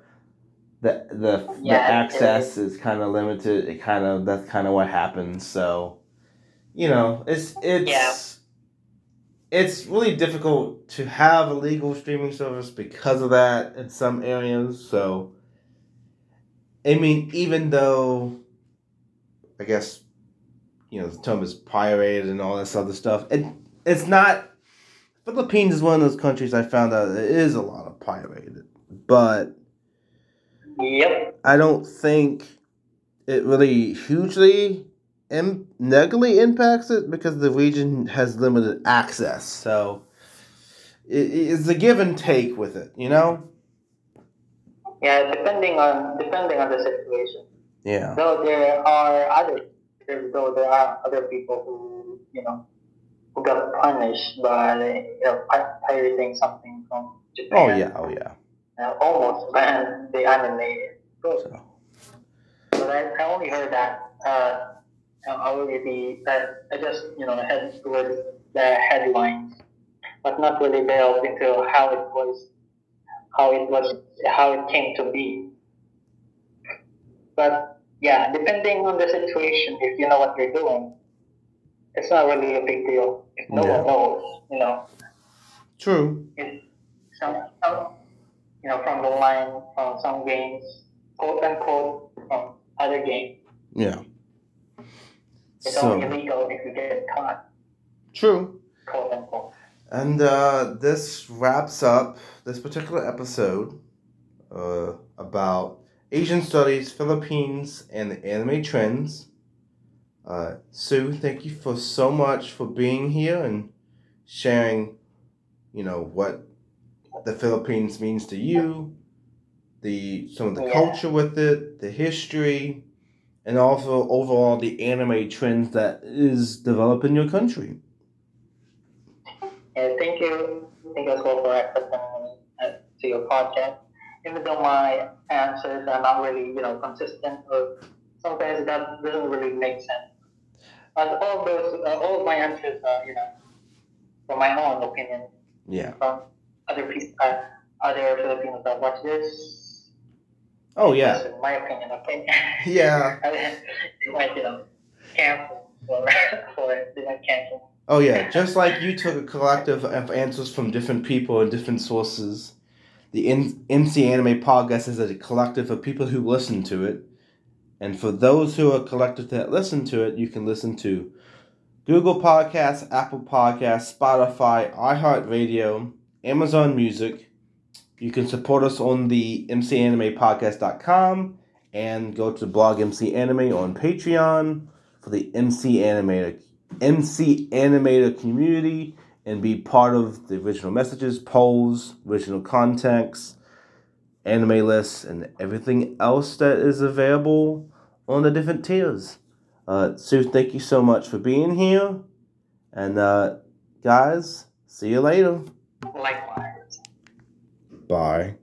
the the, the Yeah, it access is kind of limited, it kind of that's kind of what happens. So you know, it's it's Yeah. it's really difficult to have a legal streaming service because of that in some areas. So I mean, even though I guess you know the term is pirated and all this other stuff, it it's not. Philippines is one of those countries I found out it is a lot of pirated, but Yep. I don't think it really hugely Im- negatively impacts it because the region has limited access. So it, it's a give and take with it, you know. Yeah, depending on depending on the situation. Yeah. Though there are other though there are other people who you know who got punished by you know pi- pirating something from Japan. Oh yeah. Oh yeah. Uh, almost banned the anime. But, So but I, I only heard that. Uh, I already I, I just you know head towards the headlines, but not really delved into how it was, how it was, how it came to be. But yeah, depending on the situation, if you know what you're doing, it's not really a big deal. If no Yeah. one knows, you know, true. if some, some you know, from the line from some games, quote unquote, from other games. Yeah. It's So only illegal if you get caught, true. quote unquote. And uh, this wraps up this particular episode uh, about Asian studies, Philippines, and the anime trends. Uh, Tsu, thank you for so much for being here and sharing, you know, what the Philippines means to you, the some of the Yeah. culture with it, the history, and also overall the anime trends that is developing your country. And thank you, thank you as well for accepting me uh, to your podcast. Even though my answers are not really, you know, consistent or sometimes that doesn't really make sense. But all of those, uh, all of my answers are, you know, from my own opinion, Yeah. from other people, uh, other Filipinos that watch this. Oh yeah. Listen, my opinion, okay? Yeah. they might, you know, cancel for, for. They might cancel. Oh yeah, just like you took a collective of answers from different people and different sources, the N- MC Anime Podcast is a collective of people who listen to it. And for those who are collective that listen to it, you can listen to Google Podcasts, Apple Podcasts, Spotify, iHeartRadio, Amazon Music. You can support us on the MCAnimePodcast.com and go to blog MC Anime on Patreon for the MC Animator MC Animator community and be part of the original messages, polls, original context, anime lists, and everything else that is available on the different tiers. Uh, Tsu, thank you so much for being here. And uh, guys, see you later. Likewise. Bye.